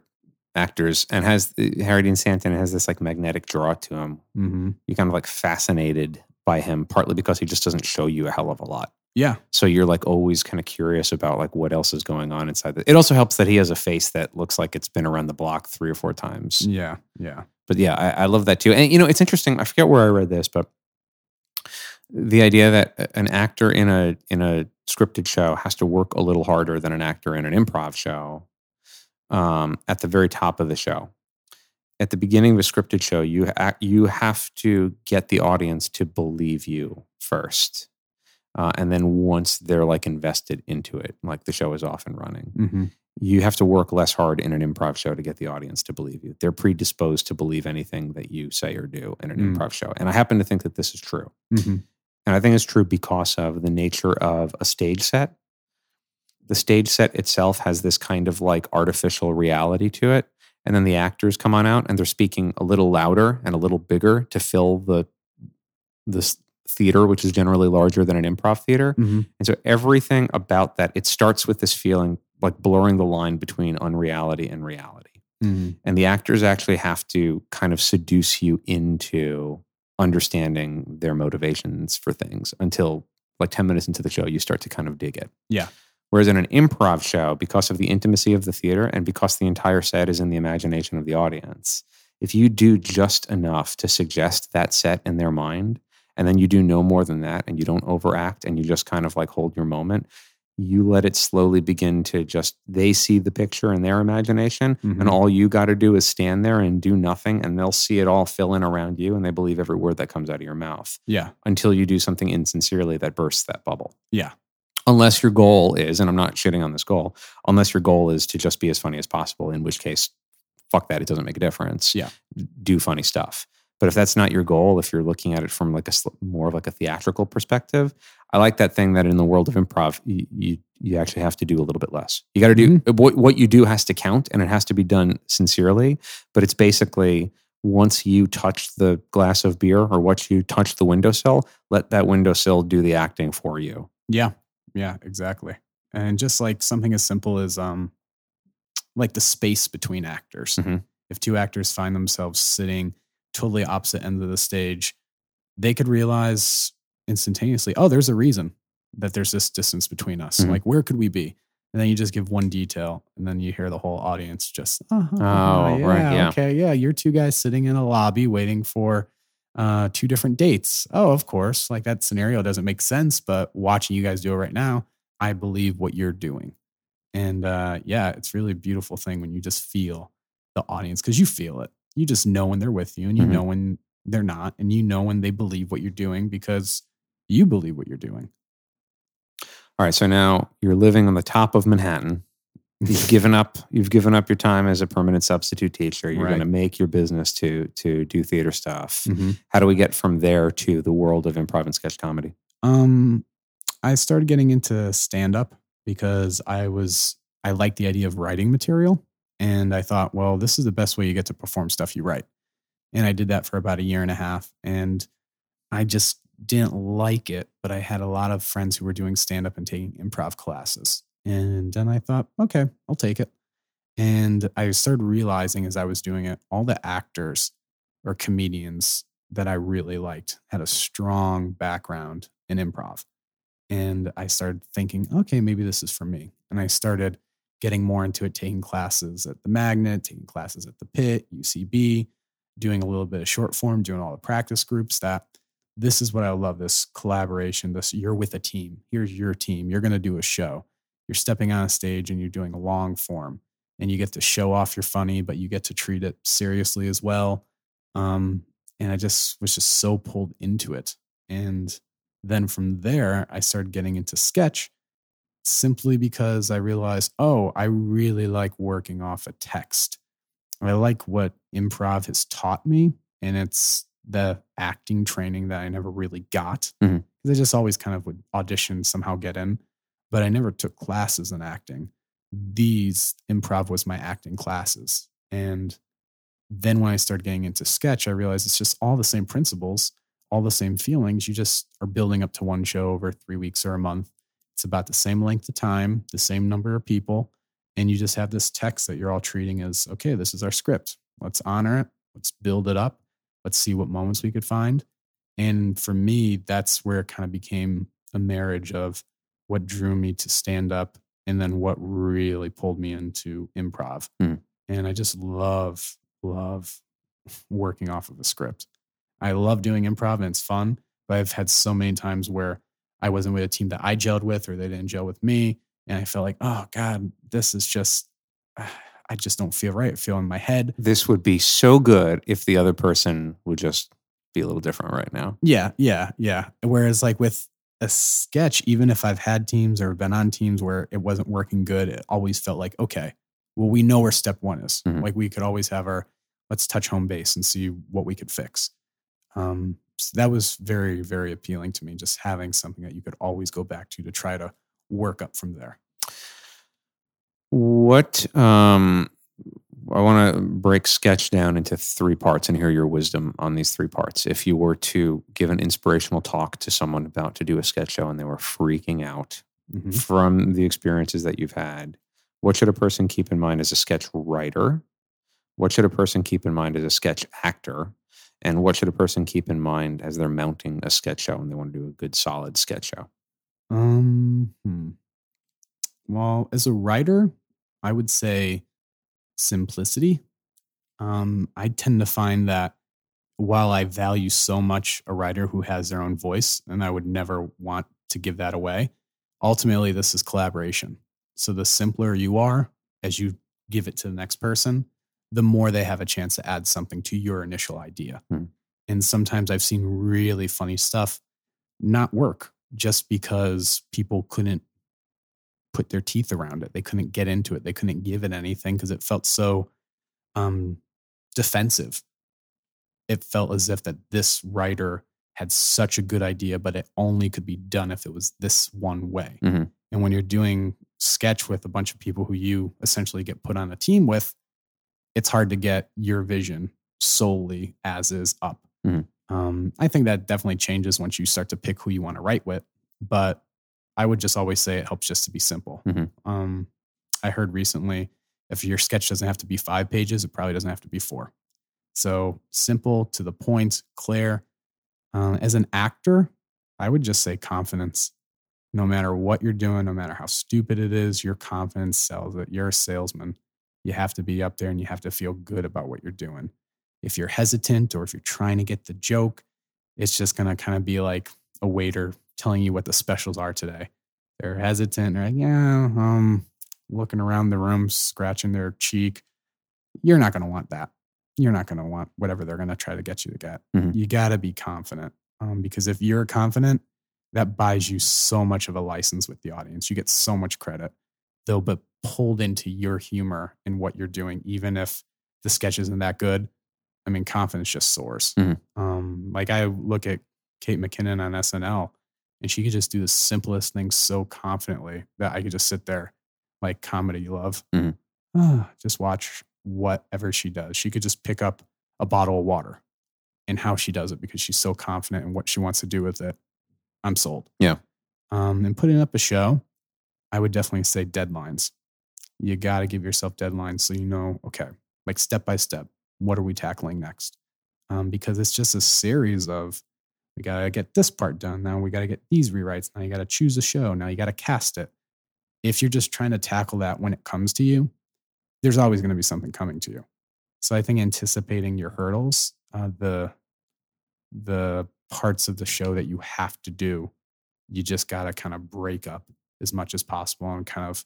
actors, and has Harry Dean Stanton has this like magnetic draw to him. Mm-hmm. You're kind of like fascinated by him, partly because he just doesn't show you a hell of a lot. Yeah. So you're like always kind of curious about like what else is going on inside. The, it also helps that he has a face that looks like it's been around the block three or four times. Yeah. Yeah. But yeah, I, I love that too. And you know, it's interesting. I forget where I read this, but the idea that an actor in a in a scripted show has to work a little harder than an actor in an improv show um, at the very top of the show. At the beginning of a scripted show, you ha- you have to get the audience to believe you first, uh, and then once they're like invested into it, like the show is off and running, Mm-hmm. you have to work less hard in an improv show to get the audience to believe you. They're predisposed to believe anything that you say or do in an Mm. improv show, and I happen to think that this is true. Mm-hmm. And I think it's true because of the nature of a stage set. The stage set itself has this kind of like artificial reality to it. And then the actors come on out and they're speaking a little louder and a little bigger to fill the this theater, which is generally larger than an improv theater. Mm-hmm. And so everything about that, it starts with this feeling like blurring the line between unreality and reality Mm-hmm. and the actors actually have to kind of seduce you into understanding their motivations for things until like 10 minutes into the show you start to kind of dig it Yeah. whereas in an improv show because of the intimacy of the theater and because the entire set is in the imagination of the audience if you do just enough to suggest that set in their mind and then you do no more than that and you don't overact and you just kind of like hold your moment you let it slowly begin to just they see the picture in their imagination Mhm. and all you got to do is stand there and do nothing and they'll see it all fill in around you and they believe every word that comes out of your mouth Yeah. until you do something insincerely that bursts that bubble Yeah. unless your goal is and i'm not shitting on this goal unless your goal is to just be as funny as possible in which case fuck that it doesn't make a difference Yeah. do funny stuff but if that's not your goal if you're looking at it from like a more of like a theatrical perspective i like that thing that in the world of improv you you, you actually have to do a little bit less you got to do what, what you do has to count and it has to be done sincerely but it's basically once you touch the glass of beer or once you touch the windowsill let that windowsill do the acting for you Yeah. Yeah, exactly. And just like something as simple as um like the space between actors. Mhm. If two actors find themselves sitting totally opposite end of the stage, they could realize instantaneously, oh, there's a reason that there's this distance between us. Mhm. Like, where could we be? And then you just give one detail, and then you hear the whole audience just, oh, Oh, right, yeah. okay, yeah, you're two guys sitting in a lobby waiting for uh, two different dates. Oh, of course, like that scenario doesn't make sense, but watching you guys do it right now, I believe what you're doing. And uh, yeah, it's really a beautiful thing when you just feel the audience because you feel it. You just know when they're with you, and you Mhm. know when they're not, and you know when they believe what you're doing because you believe what you're doing. All right, so now you're living on the top of Manhattan. You've given up. You've given up your time as a permanent substitute teacher. You're Right. going to make your business to to do theater stuff. Mm-hmm. How do we get from there to the world of improv and sketch comedy? Um, I started getting into stand up because I was I liked the idea of writing material, and I thought, well, this is the best way you get to perform stuff you write. And I did that for about a year and a half, and I just didn't like it. But I had a lot of friends who were doing stand up and taking improv classes, and then I thought, okay, I'll take it. And I started realizing as I was doing it, all the actors or comedians that I really liked had a strong background in improv. And I started thinking, okay, maybe this is for me. And I started getting more into it, taking classes at the Magnet, taking classes at the Pit, UCB, doing a little bit of short form, doing all the practice groups. That this is what I love this collaboration. This you're with a team. Here's your team. You're going to do a show. You're stepping on a stage and you're doing a long form and you get to show off you're funny, but you get to treat it seriously as well. Um, and I just was just so pulled into it. And then from there, I started getting into sketch simply because I realized, oh, I really like working off a text. I like what improv has taught me, and it's the acting training that I never really got. Mhm. I just always kind of would audition, somehow get in, but I never took classes in acting. These improv was my acting classes. And then when I started getting into sketch, I realized it's just all the same principles, all the same feelings. You just are building up to one show over three weeks or a month. It's about the same length of time, the same number of people. And you just have this text that you're all treating as okay, this is our script. Let's honor it. Let's build it up. Let's see what moments we could find. And for me, that's where it kind of became a marriage of what drew me to stand up and then what really pulled me into improv. Hmm. And I just love, love working off of a script. I love doing improv and it's fun, but I've had so many times where I wasn't with a team that I gelled with or they didn't gel with me. And I felt like, oh God, this is just, I just don't feel right. I feel in my head. This would be so good if the other person would just be a little different right now. Yeah, yeah, yeah. Whereas like with a sketch, even if I've had teams or been on teams where it wasn't working good, it always felt like, okay, well, we know where step one is. Mhm. Like we could always have our let's touch home base and see what we could fix. Um, that was very, very appealing to me, just having something that you could always go back to to try to work up from there. What um I want to break sketch down into three parts and hear your wisdom on these three parts. If you were to give an inspirational talk to someone about to do a sketch show and they were freaking out Mhm. from the experiences that you've had, what should a person keep in mind as a sketch writer? What should a person keep in mind as a sketch actor? And what should a person keep in mind as they're mounting a sketch show and they want to do a good solid sketch show? Um, hmm. well, as a writer, I would say simplicity. Um, I tend to find that while I value so much a writer who has their own voice, and I would never want to give that away, ultimately, this is collaboration. So the simpler you are as you give it to the next person, the more they have a chance to add something to your initial idea. Hmm. And sometimes I've seen really funny stuff not work just because people couldn't put their teeth around it. They couldn't get into it. They couldn't give it anything because it felt so um, defensive. It felt as if that this writer had such a good idea, but it only could be done if it was this one way. Mhm. And when you're doing sketch with a bunch of people who you essentially get put on a team with, it's hard to get your vision solely as is up. Mhm. Um, I think that definitely changes once you start to pick who you want to write with. But I would just always say it helps just to be simple. Mhm. Um, I heard recently if your sketch doesn't have to be five pages, it probably doesn't have to be four. So simple, to the point, clear. Uh, as an actor, I would just say confidence. No matter what you're doing, no matter how stupid it is, your confidence sells it. You're a salesman. You have to be up there and you have to feel good about what you're doing. If you're hesitant or if you're trying to get the joke, it's just going to kind of be like a waiter telling you what the specials are today. They're hesitant. They're like, yeah, um, looking around the room, scratching their cheek. You're not going to want that. You're not going to want whatever they're going to try to get you to get. Mhm. You got to be confident um, because if you're confident, that buys you so much of a license with the audience. You get so much credit. They'll be pulled into your humor and what you're doing, even if the sketch isn't that good. I mean, confidence just soars. Mhm. Um, like I look at Kate McKinnon on SNL, and she could just do the simplest things so confidently that I could just sit there, like comedy you love, Mhm. ah, just watch whatever she does. She could just pick up a bottle of water and how she does it because she's so confident in what she wants to do with it. I'm sold. Yeah. Um, and putting up a show, I would definitely say deadlines. You got to give yourself deadlines so you know, okay, like step by step, what are we tackling next? Um, because it's just a series of we got to get this part done. Now we got to get these rewrites. Now you got to choose a show. Now you got to cast it. If you're just trying to tackle that when it comes to you, there's always going to be something coming to you. So I think anticipating your hurdles, uh, the the parts of the show that you have to do, you just got to kind of break up as much as possible and kind of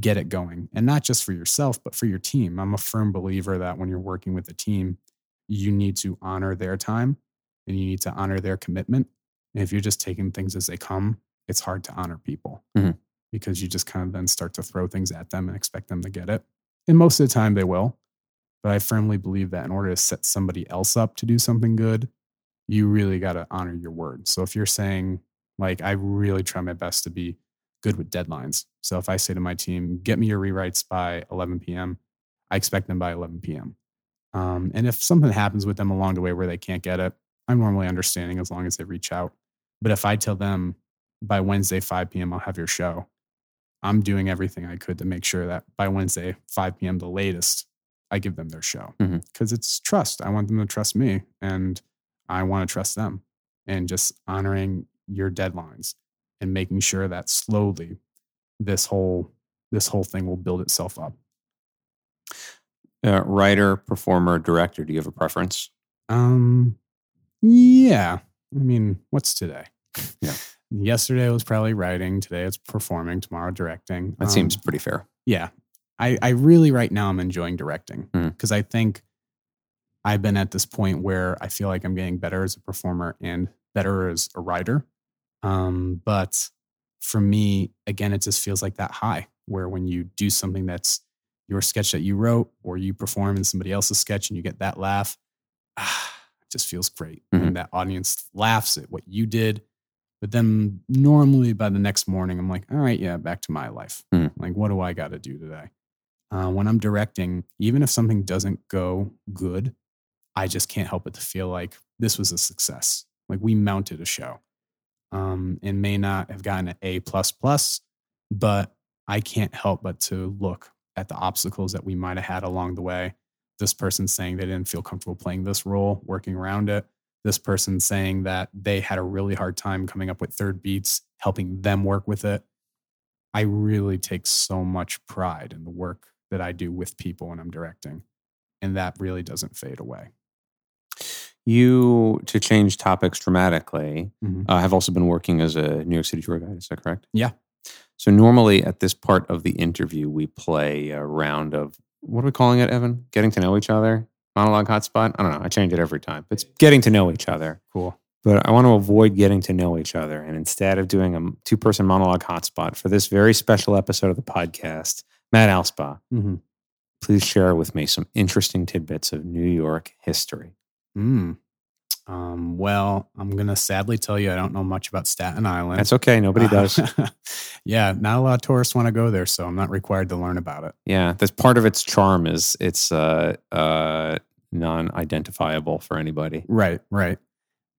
get it going. And not just for yourself, but for your team. I'm a firm believer that when you're working with a team, you need to honor their time and you need to honor their commitment. And if you're just taking things as they come, it's hard to honor people Mhm. because you just kind of then start to throw things at them and expect them to get it. And most of the time they will. But I firmly believe that in order to set somebody else up to do something good, you really got to honor your word. So if you're saying, like, I really try my best to be good with deadlines. So if I say to my team, get me your rewrites by 11 p.m., I expect them by 11 p.m. Um, and if something happens with them along the way where they can't get it, I'm normally understanding as long as they reach out. But if I tell them by Wednesday, 5 p.m., I'll have your show, I'm doing everything I could to make sure that by Wednesday, 5 p.m., the latest, I give them their show because it's trust. I want them to trust me and I want to trust them and just honoring your deadlines and making sure that slowly this whole this whole thing will build itself up. Uh, writer, performer, director. Do you have a preference? Um yeah. I mean, what's today? Yeah. Yesterday was probably writing, today it's performing, tomorrow directing. That Um, seems pretty fair. yeah i i really right now i'm enjoying directing because i think i've been at this point where i feel like i'm getting better as a performer and better as a writer um but for me again it just feels like that high where when you do something that's your sketch that you wrote or you perform in somebody else's sketch and you get that laugh ah, it just feels great Mhm. and that audience laughs at what you did but then normally by the next morning i'm like all right yeah back to my life Mhm. like what do i got to do today uh, when I'm directing, even if something doesn't go good, I just can't help but to feel like this was a success. Like we mounted a show. Um, and may not have gotten an A plus plus, but I can't help but to look at the obstacles that we might have had along the way. This person saying they didn't feel comfortable playing this role, working around it. This person saying that they had a really hard time coming up with third beats, helping them work with it. I really take so much pride in the work that I do with people when I'm directing. And that really doesn't fade away. You, to change topics dramatically, Mhm. uh, have also been working as a New York City tour guide. Is that correct? Yeah. So normally at this part of the interview, we play a round of what are we calling it, Evan? Getting to know each other. Monologue hotspot. I don't know. I change it every time. It's getting to know each other. Cool. But I want to avoid getting to know each other. And instead of doing a two person monologue hotspot for this very special episode of the podcast, Matt Alspa, Mm-hmm. please share with me some interesting tidbits of New York history. Mm. Um, well, I'm going to sadly tell you I don't know much about Staten Island. That's okay. Nobody Uh, does. yeah, not a lot of tourists want to go there, so I'm not required to learn about it. Yeah, that's part of its charm is it's uh, uh, non-identifiable for anybody. Right, right.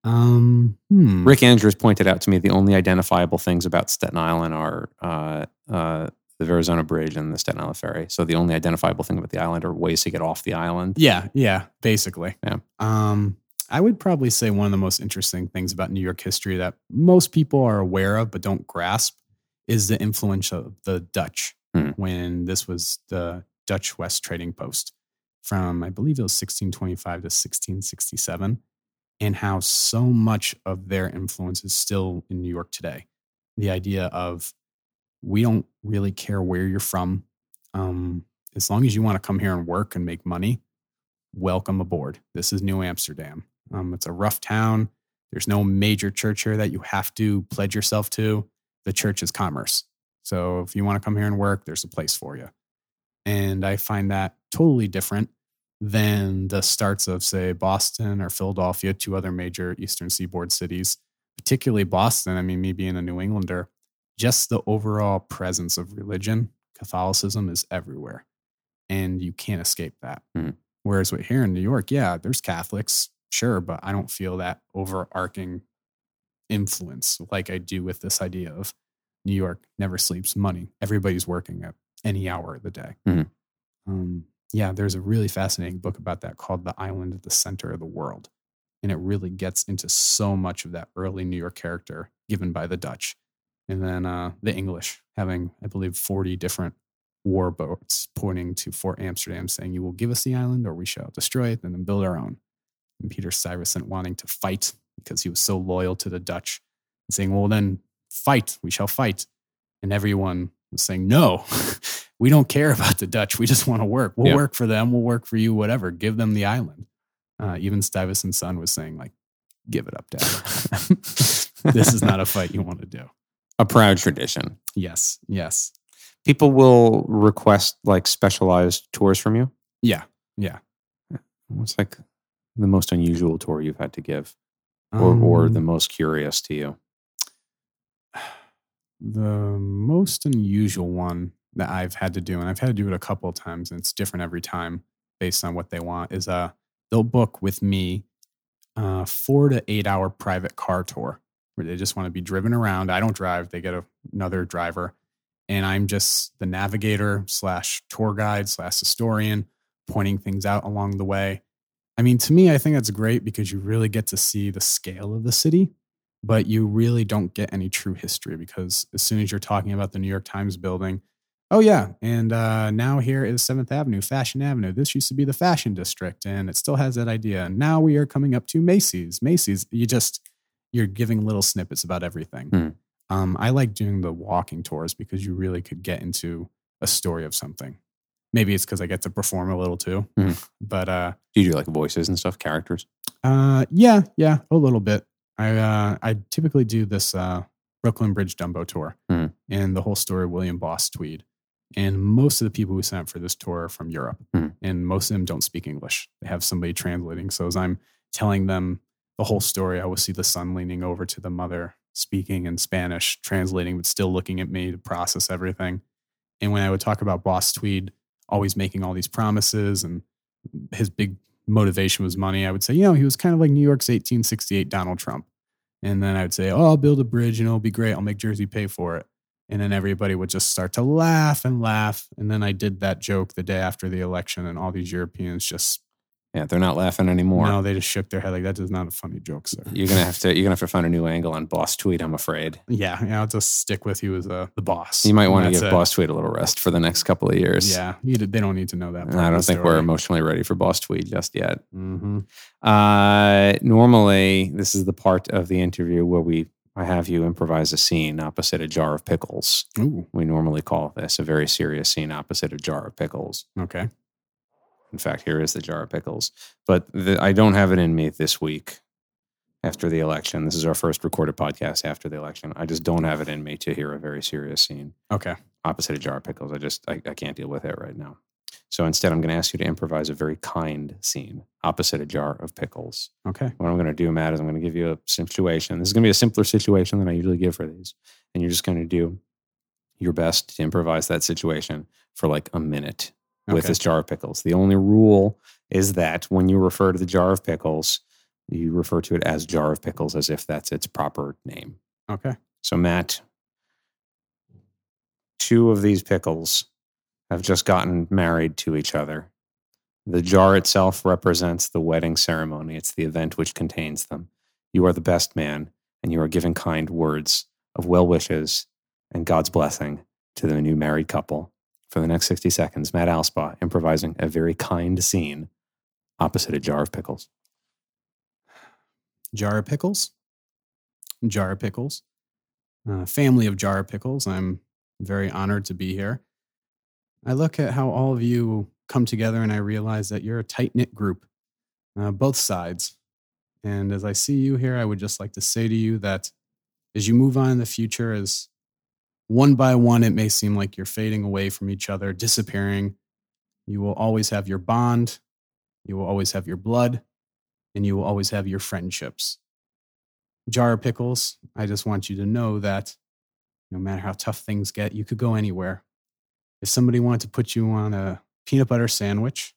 Um, hmm. Rick Andrews pointed out to me the only identifiable things about Staten Island are uh, uh, the Verrazano Bridge and the Staten Island Ferry. So the only identifiable thing about the island are ways to get off the island. Yeah, yeah, basically. Yeah. Um, I would probably say one of the most interesting things about New York history that most people are aware of but don't grasp is the influence of the Dutch Hmm. when this was the Dutch West Trading Post from I believe it was 1625 to 1667 and how so much of their influence is still in New York today. The idea of we don't really care where you're from. Um, as long as you want to come here and work and make money, welcome aboard. This is New Amsterdam. Um, it's a rough town. There's no major church here that you have to pledge yourself to. The church is commerce. So if you want to come here and work, there's a place for you. And I find that totally different than the starts of, say, Boston or Philadelphia, two other major Eastern Seaboard cities, particularly Boston. I mean, me being a New Englander, just the overall presence of religion, Catholicism is everywhere. And you can't escape that. Mhm. Whereas with here in New York, yeah, there's Catholics, sure, but I don't feel that overarching influence like I do with this idea of New York never sleeps money. Everybody's working at any hour of the day. Mhm. Um, yeah, there's a really fascinating book about that called The Island at the Center of the World. And it really gets into so much of that early New York character given by the Dutch. And then uh, the English having, I believe, 40 different war boats pointing to Fort Amsterdam saying, You will give us the island or we shall destroy it and then build our own. And Peter Stuyvesant wanting to fight because he was so loyal to the Dutch and saying, Well, then fight, we shall fight. And everyone was saying, No, we don't care about the Dutch. We just want to work. We'll Yeah. work for them. We'll work for you, whatever. Give them the island. Uh, even Stuyvesant's son was saying, like, give it up, dad. this is not a fight you want to do. A proud tradition. Yes, yes. People will request like specialized tours from you. Yeah, yeah. What's like the most unusual tour you've had to give, or or the Um, most curious to you? the most unusual one that I've had to do, and I've had to do it a couple of times, and it's different every time based on what they want, is uh they'll book with me uh, four to eight hour private car tour where they just want to be driven around. I don't drive; they get a, another driver, and I'm just the navigator slash tour guide slash historian, pointing things out along the way. I mean, to me, I think that's great because you really get to see the scale of the city, but you really don't get any true history because as soon as you're talking about the New York Times building, oh yeah, and uh, now here is Seventh Avenue, Fashion Avenue. This used to be the fashion district, and it still has that idea. And now we are coming up to Macy's. Macy's, you just you're giving little snippets about everything. Hmm. Um, I like doing the walking tours because you really could get into a story of something. Maybe it's because I get to perform a little too, Hmm. but uh, Do you do like voices and stuff, characters? uh, yeah, yeah, a little bit. I uh, I typically do this uh, Brooklyn Bridge Dumbo tour Hmm. and the whole story of William Boss Tweed. And most of the people who sign up for this tour are from Europe, Hmm. and most of them don't speak English. They have somebody translating. So as I'm telling them the whole story, I will see the son leaning over to the mother, speaking in Spanish, translating, but still looking at me to process everything. And when I would talk about Boss Tweed always making all these promises and his big motivation was money, I would say, you know, he was kind of like New York's 1868 Donald Trump. And then I would say, oh, I'll build a bridge and it'll be great. I'll make Jersey pay for it. And then everybody would just start to laugh and laugh. And then I did that joke the day after the election, and all these Europeans just, Yeah, they're not laughing anymore. no, they just shook their head like, that is not a funny joke, sir. You're gonna have to you're gonna have to find a new angle on Boss Tweet. I'm afraid Yeah, yeah, I'll just stick with you as uh, the boss. you might want to give it. Boss Tweet a little rest for the next couple of years. Yeah, you, they don't need to know that. I don't think we're emotionally ready for Boss Tweet just yet. hmm Uh, normally, this is the part of the interview where we I have you improvise a scene opposite a jar of pickles. Ooh, We normally call this a very serious scene opposite a jar of pickles. okay. In fact, here is the jar of pickles. But the, I don't have it in me this week after the election. This is our first recorded podcast after the election. I just don't have it in me to hear a very serious scene Okay. opposite a jar of pickles. I just I, I can't deal with it right now. So instead, I'm going to ask you to improvise a very kind scene opposite a jar of pickles. Okay. What I'm going to do, Matt, is I'm going to give you a situation. This is going to be a simpler situation than I usually give for these. And you're just going to do your best to improvise that situation for like a minute with Okay. this jar of pickles. The only rule is that when you refer to the jar of pickles, you refer to it as jar of pickles as if that's its proper name. Okay. So, Matt, two of these pickles have just gotten married to each other. The jar itself represents the wedding ceremony, it's the event which contains them. You are the best man, and you are giving kind words of well wishes and God's blessing to the new married couple. For the next 60 seconds, Matt Alspa improvising a very kind scene opposite a jar of pickles. Jar of pickles. Jar of pickles. Uh, family of jar of pickles. I'm very honored to be here. I look at how all of you come together and I realize that you're a tight knit group, uh, both sides. And as I see you here, I would just like to say to you that as you move on in the future, as one by one, it may seem like you're fading away from each other, disappearing. You will always have your bond, you will always have your blood, and you will always have your friendships. Jar of pickles, I just want you to know that no matter how tough things get, you could go anywhere. If somebody wanted to put you on a peanut butter sandwich,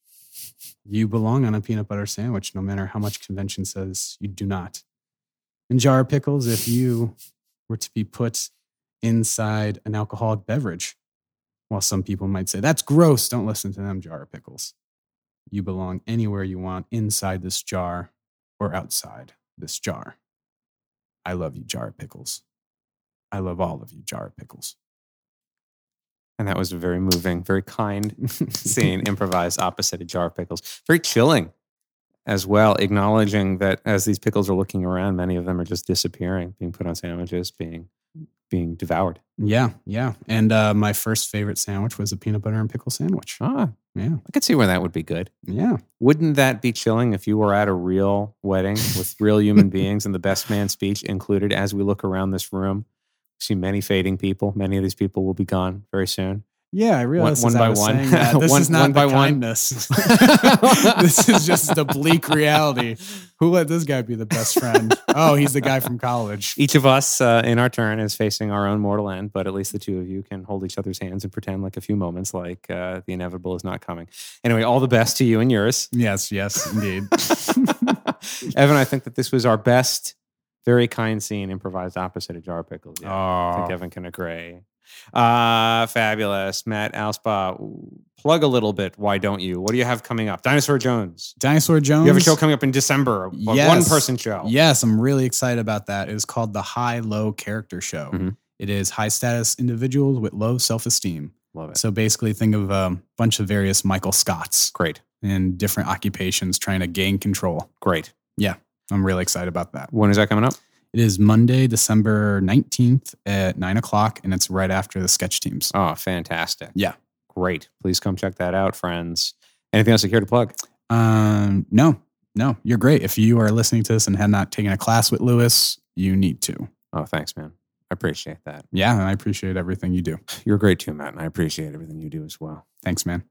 you belong on a peanut butter sandwich, no matter how much convention says you do not. And jar of pickles, if you were to be put inside an alcoholic beverage, while some people might say, that's gross, don't listen to them, jar of pickles. You belong anywhere you want inside this jar or outside this jar. I love you, jar of pickles. I love all of you, jar of pickles. And that was a very moving, very kind scene improvised opposite a jar of pickles. Very chilling as well, acknowledging that as these pickles are looking around, many of them are just disappearing, being put on sandwiches, being being devoured. Yeah, yeah. And uh, my first favorite sandwich was a peanut butter and pickle sandwich. Ah, Yeah, I could see where that would be good. yeah. Wouldn't that be chilling if you were at a real wedding with real human beings and the best man speech included as we look around this room? See many fading people. Many of these people will be gone very soon. Yeah, I realized one I by one. this One- is not one by one. kindness. this is just the bleak reality. Who let this guy be the best friend? Oh, he's the guy from college. Each of us, uh, in our turn, is facing our own mortal end, but at least the two of you can hold each other's hands and pretend like a few moments like uh, the inevitable is not coming. Anyway, all the best to you and yours. Yes, yes, indeed. Evan, I think that this was our best, very kind scene improvised opposite of Jar Pickles. Yeah, I think Oh, Evan can agree. Uh, fabulous. Matt Alspa, plug a little bit. Why don't you? What do you have coming up? Dinosaur Jones. Dinosaur Jones. You have a show coming up in December, a Yes. one person show. Yes, I'm really excited about that. It is called the High Low Character Show. Mhm. It is high status individuals with low self esteem. Love it. So basically, think of a bunch of various Michael Scotts Great. in different occupations trying to gain control. Great. Yeah. I'm really excited about that. When is that coming up? It is Monday, December 19th at nine o'clock, and it's right after the sketch teams. Oh, fantastic. Yeah. Great. Please come check that out, friends. Anything else you care to plug? Um, no, no, you're great. If you are listening to this and have not taken a class with Lewis, you need to. Oh, thanks, man. I appreciate that. Yeah, and I appreciate everything you do. You're great too, Matt, and I appreciate everything you do as well. Thanks, man.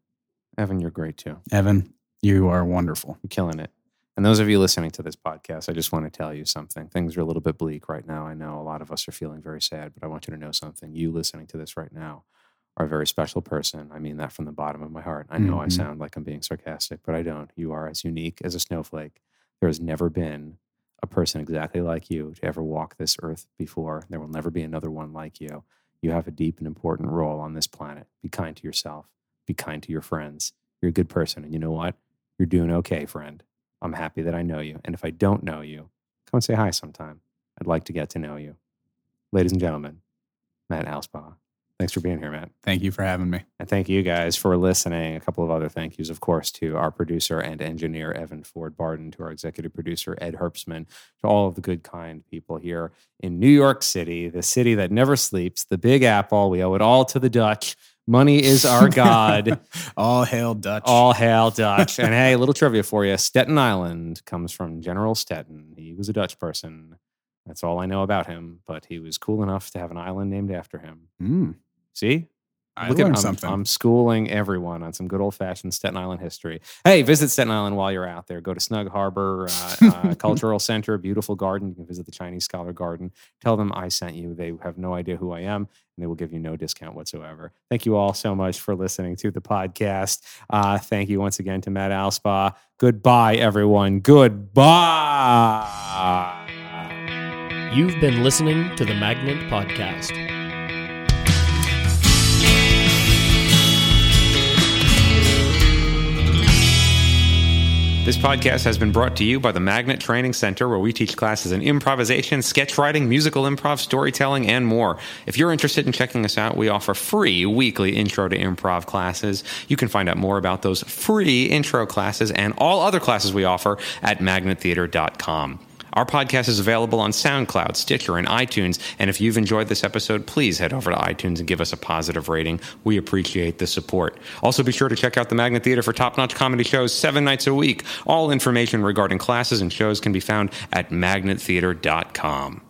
Evan, you're great too. Evan, you are wonderful. You're killing it. And those of you listening to this podcast, I just want to tell you something. Things are a little bit bleak right now. I know a lot of us are feeling very sad, but I want you to know something. You listening to this right now are a very special person. I mean that from the bottom of my heart. I know I Mhm. sound like I'm being sarcastic, but I don't. You are as unique as a snowflake. There has never been a person exactly like you to ever walk this earth before. There will never be another one like you. You have a deep and important role on this planet. Be kind to yourself. Be kind to your friends. You're a good person. And you know what? You're doing okay, friend. I'm happy that I know you. And if I don't know you, come and say hi sometime. I'd like to get to know you. Ladies and gentlemen, Matt Alspa. Thanks for being here, Matt. Thank you for having me. And thank you guys for listening. A couple of other thank yous, of course, to our producer and engineer, Evan Ford Barden, to our executive producer, Ed Herbstman, to all of the good, kind people here in New York City, the city that never sleeps, the Big Apple. We owe it all to the Dutch. Money is our God. All hail Dutch. All hail Dutch. and hey, a little trivia for you Staten Island comes from General Stetton. He was a Dutch person. That's all I know about him, but he was cool enough to have an island named after him. Mm, See? I Look at- learned I'm, something. I'm schooling everyone on some good old fashioned Staten Island history. Hey, visit Staten Island while you're out there. Go to Snug Harbor uh, uh, Cultural Center, beautiful garden. You can visit the Chinese Scholar Garden. Tell them I sent you. They have no idea who I am, and they will give you no discount whatsoever. Thank you all so much for listening to the podcast. Uh, thank you once again to Matt Alspa. Goodbye, everyone. Goodbye. You've been listening to the Magnet Podcast. This podcast has been brought to you by the Magnet Training Center, where we teach classes in improvisation, sketch writing, musical improv, storytelling, and more. If you're interested in checking us out, we offer free weekly intro to improv classes. You can find out more about those free intro classes and all other classes we offer at magnettheater.com. Our podcast is available on SoundCloud, Stitcher, and iTunes. And if you've enjoyed this episode, please head over to iTunes and give us a positive rating. We appreciate the support. Also, be sure to check out the Magnet Theater for top notch comedy shows seven nights a week. All information regarding classes and shows can be found at magnettheater.com.